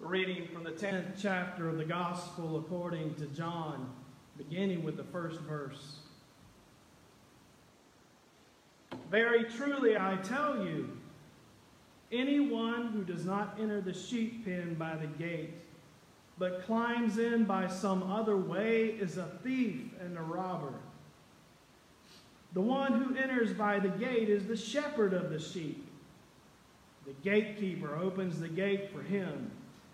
reading from the 10th chapter of the Gospel according to John, beginning with the first verse. Very truly I tell you, anyone who does not enter the sheep pen by the gate, but climbs in by some other way, is a thief and a robber. The one who enters by the gate is the shepherd of the sheep. The gatekeeper opens the gate for him,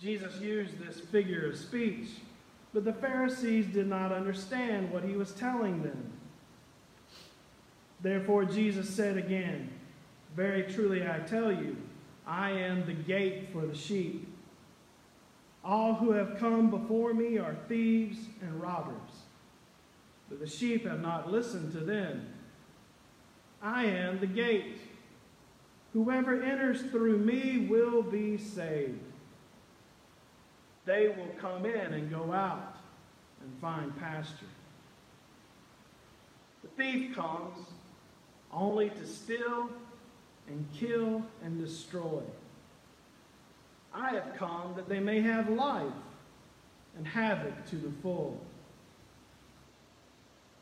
Jesus used this figure of speech, but the Pharisees did not understand what he was telling them. Therefore, Jesus said again, Very truly I tell you, I am the gate for the sheep. All who have come before me are thieves and robbers, but the sheep have not listened to them. I am the gate. Whoever enters through me will be saved. They will come in and go out and find pasture. The thief comes only to steal and kill and destroy. I have come that they may have life and have it to the full.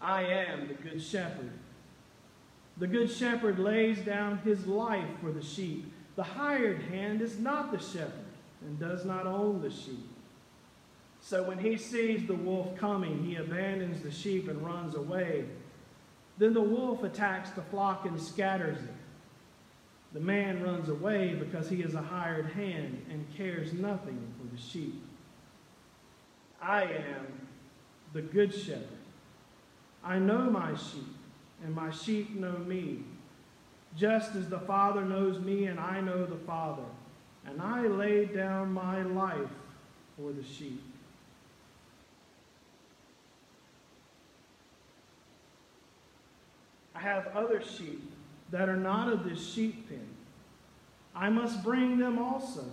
I am the good shepherd. The good shepherd lays down his life for the sheep. The hired hand is not the shepherd and does not own the sheep. So when he sees the wolf coming, he abandons the sheep and runs away. Then the wolf attacks the flock and scatters it. The man runs away because he is a hired hand and cares nothing for the sheep. I am the good shepherd. I know my sheep, and my sheep know me, just as the Father knows me, and I know the Father. And I lay down my life for the sheep. I have other sheep that are not of this sheep pen. I must bring them also.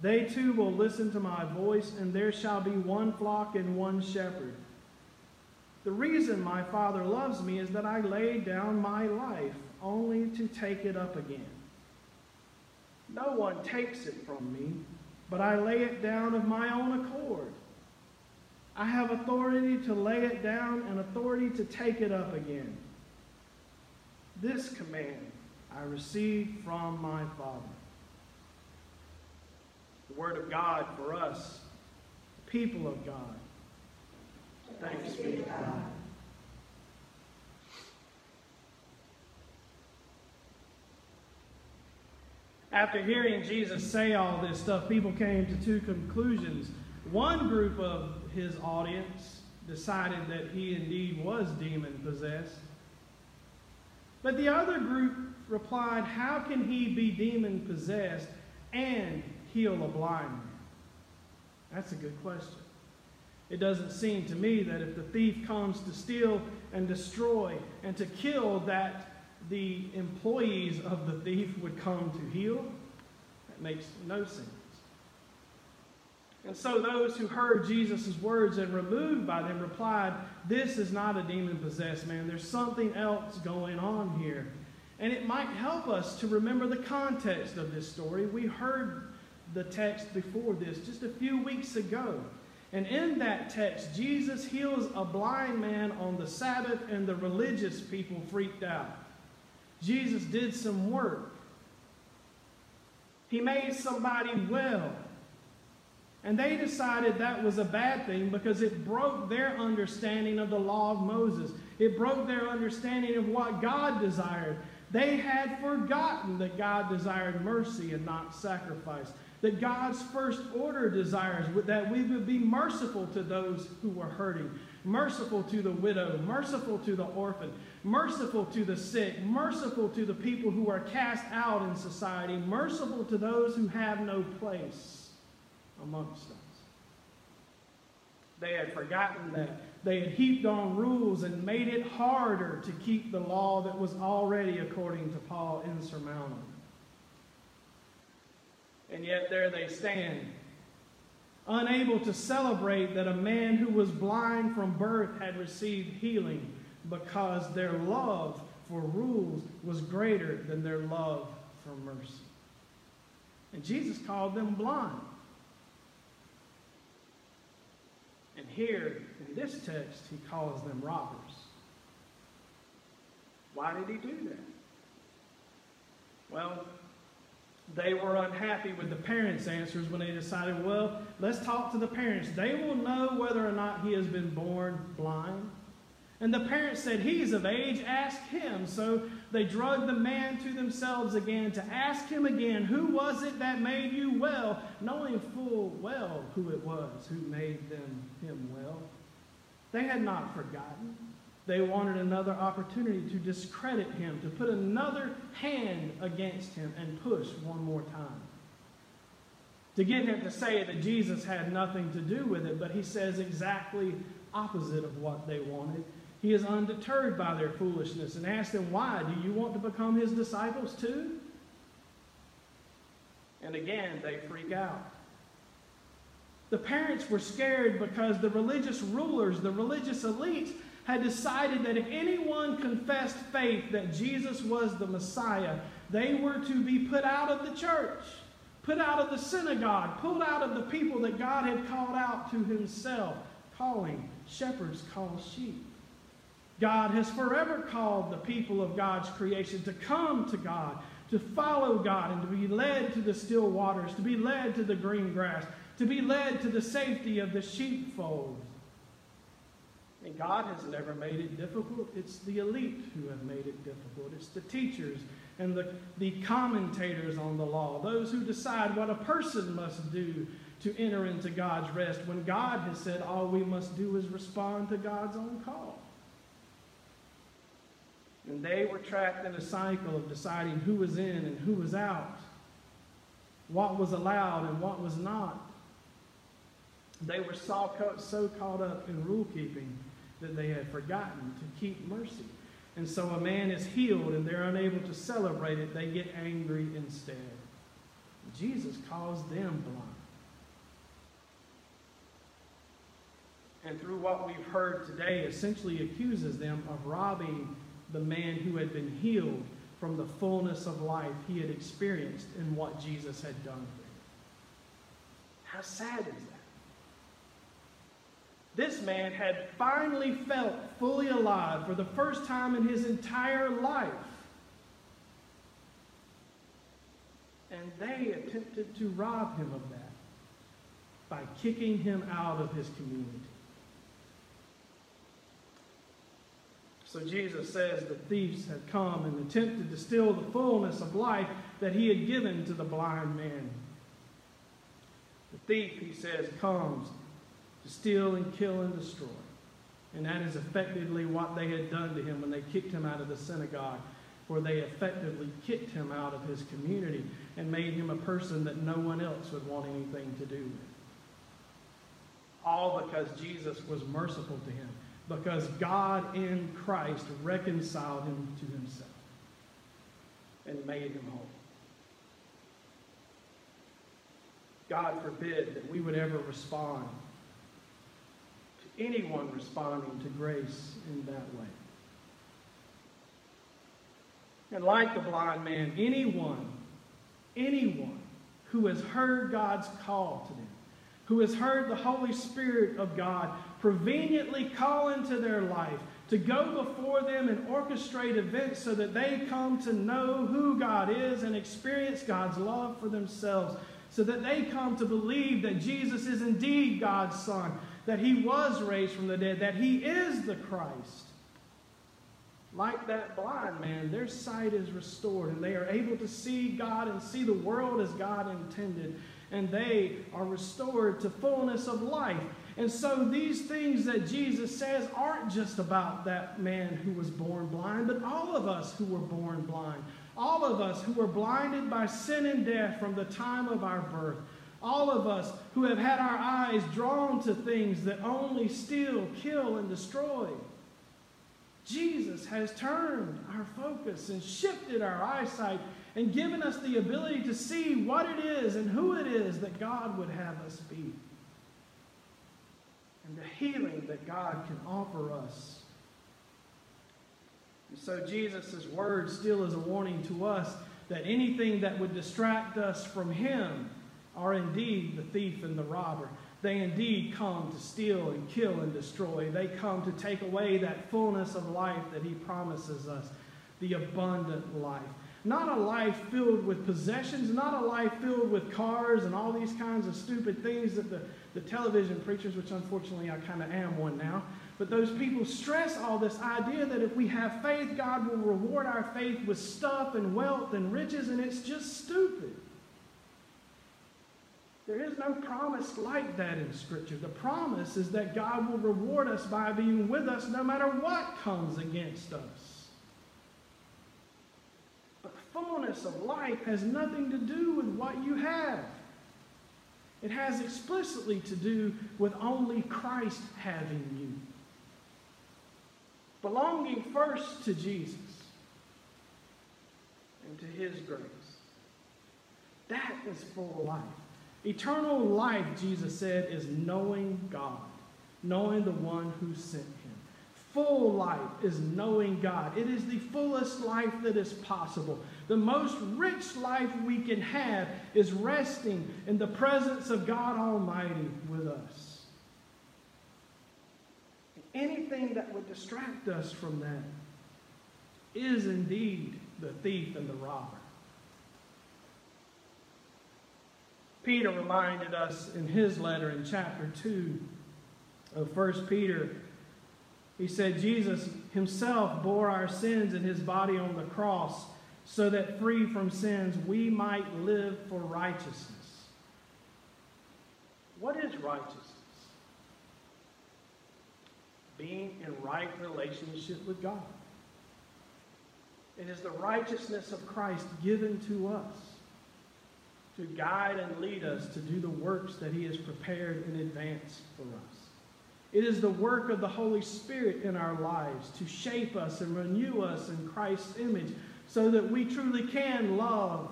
They too will listen to my voice, and there shall be one flock and one shepherd. The reason my Father loves me is that I lay down my life only to take it up again. No one takes it from me, but I lay it down of my own accord. I have authority to lay it down and authority to take it up again. This command I received from my Father. The Word of God for us, the people of God. Thanks be to God. After hearing Jesus say all this stuff, people came to two conclusions. One group of his audience decided that he indeed was demon possessed. But the other group replied, How can he be demon possessed and heal a blind man? That's a good question. It doesn't seem to me that if the thief comes to steal and destroy and to kill, that the employees of the thief would come to heal. That makes no sense. And so those who heard Jesus' words and were moved by them replied, This is not a demon possessed man. There's something else going on here. And it might help us to remember the context of this story. We heard the text before this just a few weeks ago. And in that text, Jesus heals a blind man on the Sabbath, and the religious people freaked out. Jesus did some work, he made somebody well. And they decided that was a bad thing because it broke their understanding of the law of Moses. It broke their understanding of what God desired. They had forgotten that God desired mercy and not sacrifice. That God's first order desires that we would be merciful to those who were hurting, merciful to the widow, merciful to the orphan, merciful to the sick, merciful to the people who are cast out in society, merciful to those who have no place. amongst us. They had forgotten that. They had heaped on rules and made it harder to keep the law that was already, according to Paul, insurmountable. And yet there they stand, unable to celebrate that a man who was blind from birth had received healing because their love for rules was greater than their love for mercy. And Jesus called them blind. And here in this text, he calls them robbers. Why did he do that? Well, they were unhappy with the parents' answers when they decided, well, let's talk to the parents. They will know whether or not he has been born blind. And the parents said, He's of age, ask him. So they drugged the man to themselves again to ask him again, Who was it that made you well? Knowing full well who it was who made them him well. They had not forgotten. They wanted another opportunity to discredit him, to put another hand against him and push one more time. To get him to say that Jesus had nothing to do with it, but he says exactly opposite of what they wanted. He is undeterred by their foolishness and asks them, Why? Do you want to become his disciples too? And again, they freak out. The parents were scared because the religious rulers, the religious elites, had decided that if anyone confessed faith that Jesus was the Messiah, they were to be put out of the church, put out of the synagogue, pulled out of the people that God had called out to himself, calling shepherds call sheep. God has forever called the people of God's creation to come to God, to follow God, and to be led to the still waters, to be led to the green grass, to be led to the safety of the sheepfold. And God has never made it difficult. It's the elite who have made it difficult. It's the teachers and the, the commentators on the law, those who decide what a person must do to enter into God's rest when God has said all we must do is respond to God's own call. And they were trapped in a cycle of deciding who was in and who was out, what was allowed and what was not. They were so caught up in rule keeping that they had forgotten to keep mercy. And so a man is healed and they're unable to celebrate it. They get angry instead. Jesus calls them blind. And through what we've heard today, essentially accuses them of robbing the man who had been healed from the fullness of life he had experienced in what Jesus had done for him. How sad is that? This man had finally felt fully alive for the first time in his entire life. And they attempted to rob him of that by kicking him out of his community. So Jesus says the thieves had come and attempted to steal the fullness of life that he had given to the blind man. The thief, he says, comes to steal and kill and destroy. And that is effectively what they had done to him when they kicked him out of the synagogue, where they effectively kicked him out of his community and made him a person that no one else would want anything to do with. All because Jesus was merciful to him because God in Christ reconciled him to himself and made him whole. God forbid that we would ever respond to anyone responding to grace in that way. And like the blind man, anyone, anyone who has heard God's call to them, who has heard the Holy Spirit of God preveniently call into their life, to go before them and orchestrate events so that they come to know who God is and experience God's love for themselves, so that they come to believe that Jesus is indeed God's Son, that He was raised from the dead, that He is the Christ. Like that blind man, their sight is restored and they are able to see God and see the world as God intended, and they are restored to fullness of life. And so these things that Jesus says aren't just about that man who was born blind, but all of us who were born blind. All of us who were blinded by sin and death from the time of our birth. All of us who have had our eyes drawn to things that only steal, kill, and destroy. Jesus has turned our focus and shifted our eyesight and given us the ability to see what it is and who it is that God would have us be. And the healing that God can offer us. And so Jesus' word still is a warning to us that anything that would distract us from Him are indeed the thief and the robber. They indeed come to steal and kill and destroy. They come to take away that fullness of life that He promises us, the abundant life. Not a life filled with possessions, not a life filled with cars and all these kinds of stupid things that the, the television preachers, which unfortunately I kind of am one now, but those people stress all this idea that if we have faith, God will reward our faith with stuff and wealth and riches, and it's just stupid. There is no promise like that in Scripture. The promise is that God will reward us by being with us no matter what comes against us. But the fullness of life has nothing to do with what you have. It has explicitly to do with only Christ having you. Belonging first to Jesus and to His grace. That is full life. Eternal life, Jesus said, is knowing God, knowing the one who sent him. Full life is knowing God. It is the fullest life that is possible. The most rich life we can have is resting in the presence of God Almighty with us. Anything that would distract us from that is indeed the thief and the robber. Peter reminded us in his letter in chapter 2 of 1 Peter. He said, Jesus himself bore our sins in his body on the cross so that free from sins we might live for righteousness. What is righteousness? Being in right relationship with God. It is the righteousness of Christ given to us to guide and lead us to do the works that He has prepared in advance for us. It is the work of the Holy Spirit in our lives to shape us and renew us in Christ's image so that we truly can love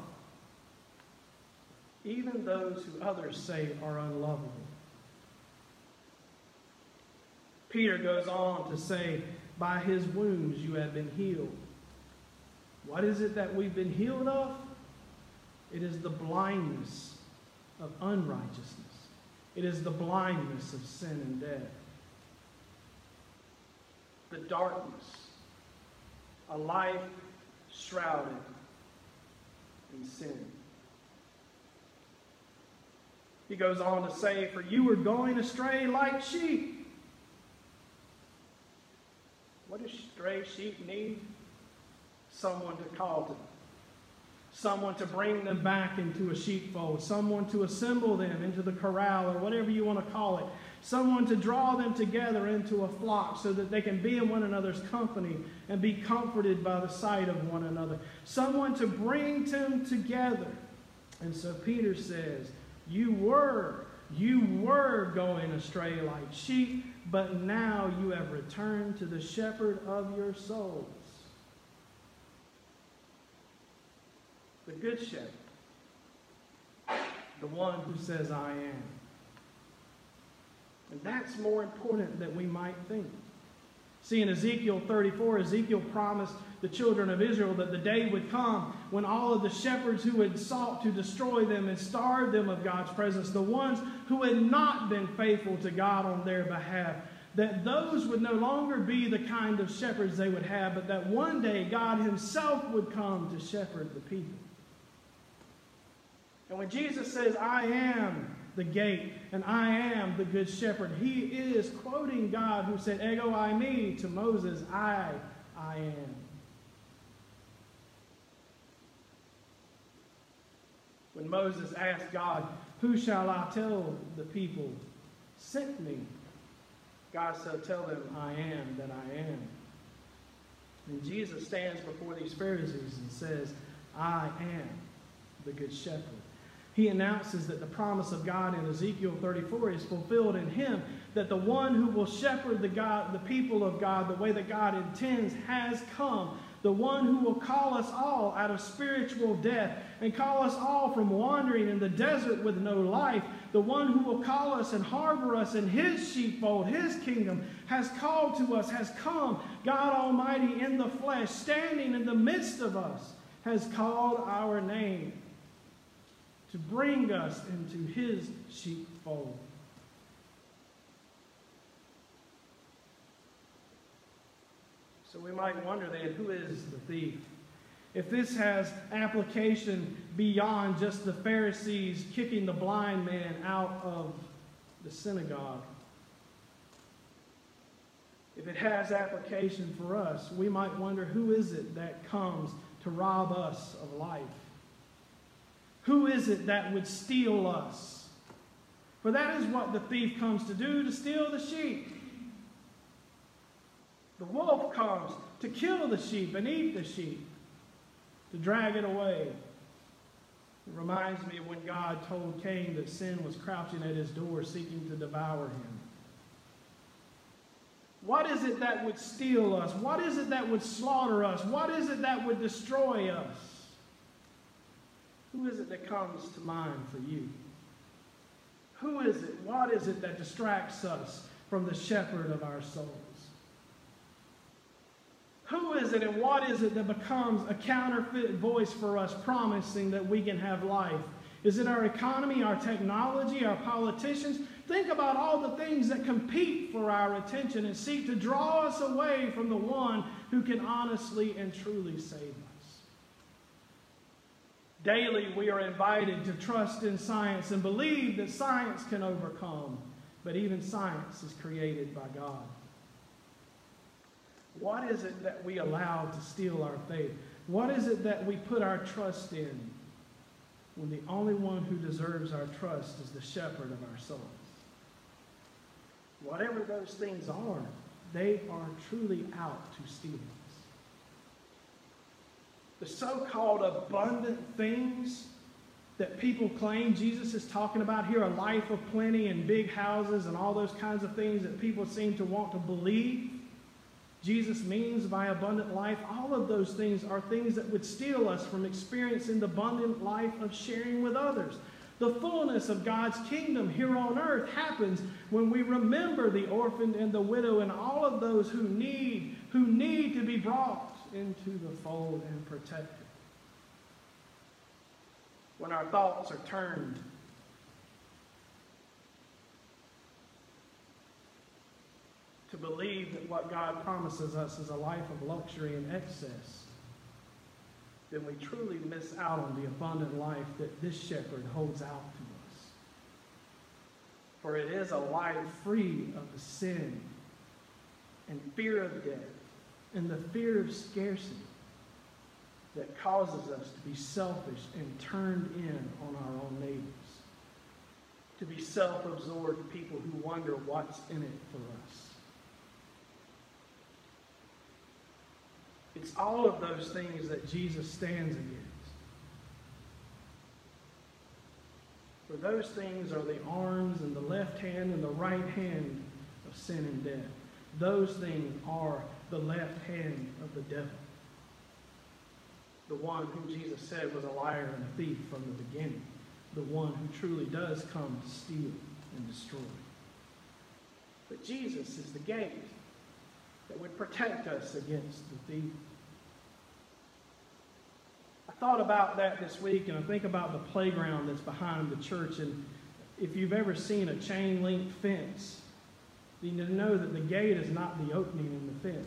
even those who others say are unlovable. Peter goes on to say, By his wounds you have been healed. What is it that we've been healed of? It is the blindness of unrighteousness. It is the blindness of sin and death. The darkness, a life shrouded in sin. He goes on to say, For you were going astray like sheep. What does stray sheep need? Someone to call them someone to bring them back into a sheepfold, someone to assemble them into the corral or whatever you want to call it, someone to draw them together into a flock so that they can be in one another's company and be comforted by the sight of one another, someone to bring them together. And so Peter says, You were, you were going astray like sheep, but now you have returned to the shepherd of your souls. the Good Shepherd, the one who says, I am. And that's more important than we might think. See, in Ezekiel 34, Ezekiel promised the children of Israel that the day would come when all of the shepherds who had sought to destroy them and starve them of God's presence, the ones who had not been faithful to God on their behalf, that those would no longer be the kind of shepherds they would have, but that one day God Himself would come to shepherd the people. And when Jesus says, I am the gate and I am the good shepherd, he is quoting God who said, Ego eimi to Moses, I, I am. When Moses asked God, Who shall I tell the people sent me? God said, Tell them, I am that I am. And Jesus stands before these Pharisees and says, I am the good shepherd. He announces that the promise of God in Ezekiel 34 is fulfilled in him, that the one who will shepherd the, God, the people of God the way that God intends has come. The one who will call us all out of spiritual death and call us all from wandering in the desert with no life. The one who will call us and harbor us in his sheepfold, his kingdom, has called to us, has come. God Almighty in the flesh, standing in the midst of us, has called our name to bring us into his sheepfold. So we might wonder then who is the thief? If this has application beyond just the Pharisees kicking the blind man out of the synagogue, if it has application for us, we might wonder who is it that comes to rob us of life? Who is it that would steal us? For that is what the thief comes to do to steal the sheep. The wolf comes to kill the sheep and eat the sheep, to drag it away. It reminds me of when God told Cain that sin was crouching at his door seeking to devour him. What is it that would steal us? What is it that would slaughter us? What is it that would destroy us? Who is it that comes to mind for you? Who is it? What is it that distracts us from the shepherd of our souls? Who is it and what is it that becomes a counterfeit voice for us promising that we can have life? Is it our economy, our technology, our politicians? Think about all the things that compete for our attention and seek to draw us away from the one who can honestly and truly save us. Daily, we are invited to trust in science and believe that science can overcome, but even science is created by God. What is it that we allow to steal our faith? What is it that we put our trust in when the only one who deserves our trust is the shepherd of our souls? Whatever those things are, they are truly out to steal the so called abundant things that people claim Jesus is talking about here a life of plenty and big houses and all those kinds of things that people seem to want to believe Jesus means by abundant life, all of those things are things that would steal us from experiencing the abundant life of sharing with others. The fullness of God's kingdom here on earth happens when we remember the orphan and the widow and all of those who need who need to be brought into the fold and protected. When our thoughts are turned to believe that what God promises us is a life of luxury and excess, then we truly miss out on the abundant life that this shepherd holds out to us. For it is a life free of the sin and fear of death and the fear of scarcity that causes us to be selfish and turned in on our own neighbors. To be self absorbed people who wonder what's in it for us. It's all of those things that Jesus stands against. For those things are the arms and the left hand and the right hand of sin and death. Those things are the left hand of the devil. The one whom Jesus said was a liar and a thief from the beginning. The one who truly does come to steal and destroy. But Jesus is the gate that would protect us against the thief. I thought about that this week, and I think about the playground that's behind the church. And if you've ever seen a chain link fence, you need to know that the gate is not the opening in the fence.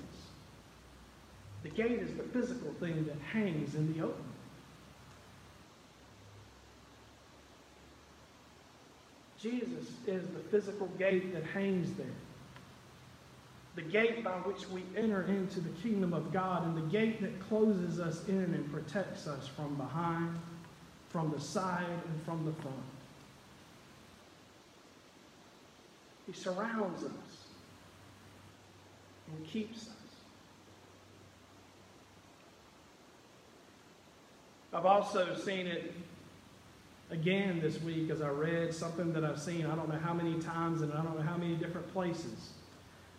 The gate is the physical thing that hangs in the opening. Jesus is the physical gate that hangs there. The gate by which we enter into the kingdom of God, and the gate that closes us in and protects us from behind, from the side, and from the front. He surrounds us and keeps us. I've also seen it again this week as I read something that I've seen I don't know how many times and I don't know how many different places,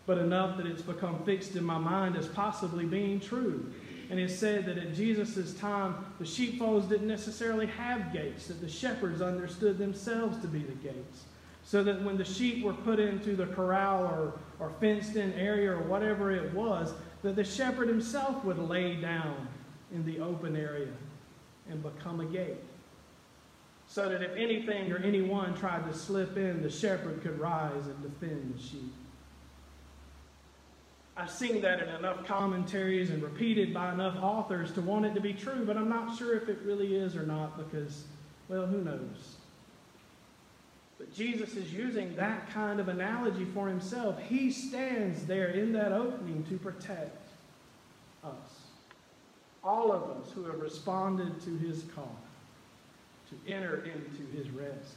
but enough that it's become fixed in my mind as possibly being true. And it said that at Jesus' time, the sheepfolds didn't necessarily have gates, that the shepherds understood themselves to be the gates. So that when the sheep were put into the corral or, or fenced in area or whatever it was, that the shepherd himself would lay down in the open area and become a gate. So that if anything or anyone tried to slip in, the shepherd could rise and defend the sheep. I've seen that in enough commentaries and repeated by enough authors to want it to be true, but I'm not sure if it really is or not because, well, who knows? But Jesus is using that kind of analogy for himself. He stands there in that opening to protect us. All of us who have responded to his call to enter into his rest.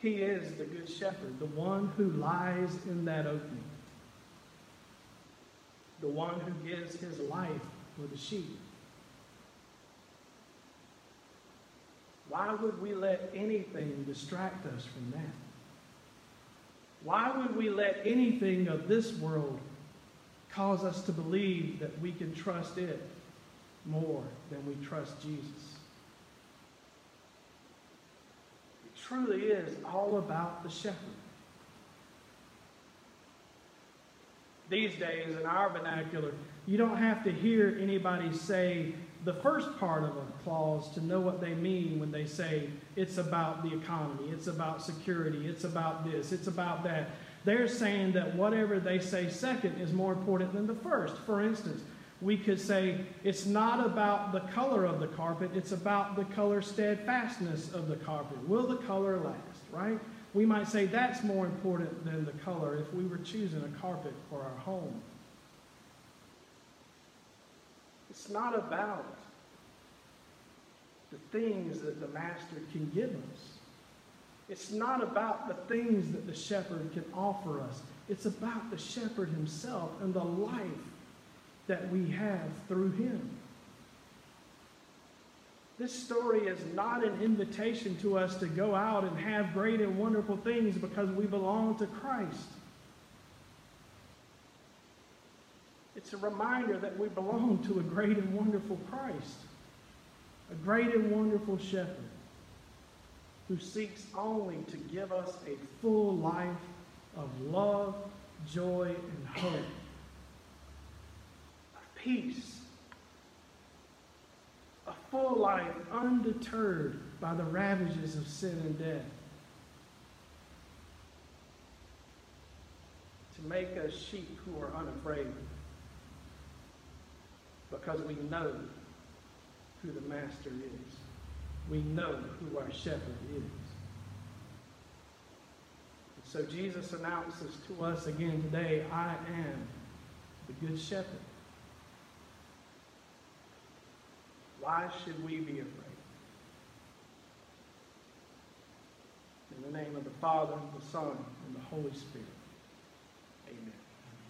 He is the good shepherd, the one who lies in that opening, the one who gives his life for the sheep. Why would we let anything distract us from that? Why would we let anything of this world cause us to believe that we can trust it more than we trust Jesus? It truly is all about the shepherd. These days, in our vernacular, you don't have to hear anybody say the first part of a clause to know what they mean when they say it's about the economy, it's about security, it's about this, it's about that. They're saying that whatever they say second is more important than the first. For instance, we could say it's not about the color of the carpet, it's about the color steadfastness of the carpet. Will the color last, right? We might say that's more important than the color if we were choosing a carpet for our home. It's not about the things that the master can give us. It's not about the things that the shepherd can offer us. It's about the shepherd himself and the life that we have through him. This story is not an invitation to us to go out and have great and wonderful things because we belong to Christ. It's a reminder that we belong to a great and wonderful Christ, a great and wonderful shepherd who seeks only to give us a full life of love, joy, and hope of peace, a full life undeterred by the ravages of sin and death. To make us sheep who are unafraid because we know who the Master is. We know who our shepherd is. And So Jesus announces to us again today, I am the good shepherd. Why should we be afraid? In the name of the Father, the Son, and the Holy Spirit.